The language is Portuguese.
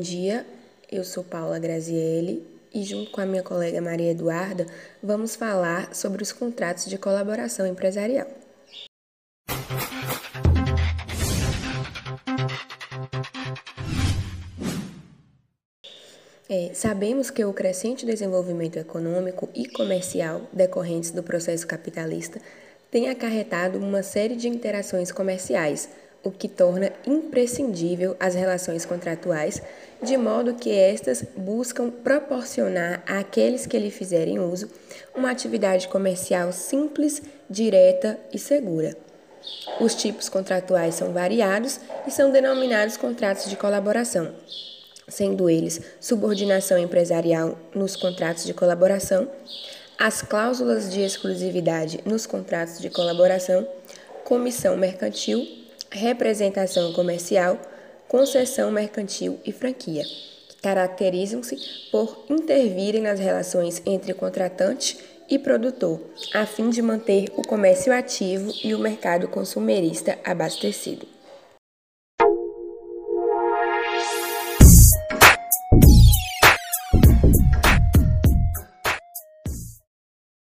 dia, eu sou Paula Grazielli e, junto com a minha colega Maria Eduarda, vamos falar sobre os contratos de colaboração empresarial. É, sabemos que o crescente desenvolvimento econômico e comercial decorrentes do processo capitalista tem acarretado uma série de interações comerciais, o que torna imprescindível as relações contratuais, de modo que estas buscam proporcionar àqueles que lhe fizerem uso uma atividade comercial simples, direta e segura. Os tipos contratuais são variados e são denominados contratos de colaboração sendo eles subordinação empresarial nos contratos de colaboração, as cláusulas de exclusividade nos contratos de colaboração, comissão mercantil, representação comercial, concessão mercantil e franquia, que caracterizam-se por intervirem nas relações entre contratante e produtor, a fim de manter o comércio ativo e o mercado consumerista abastecido.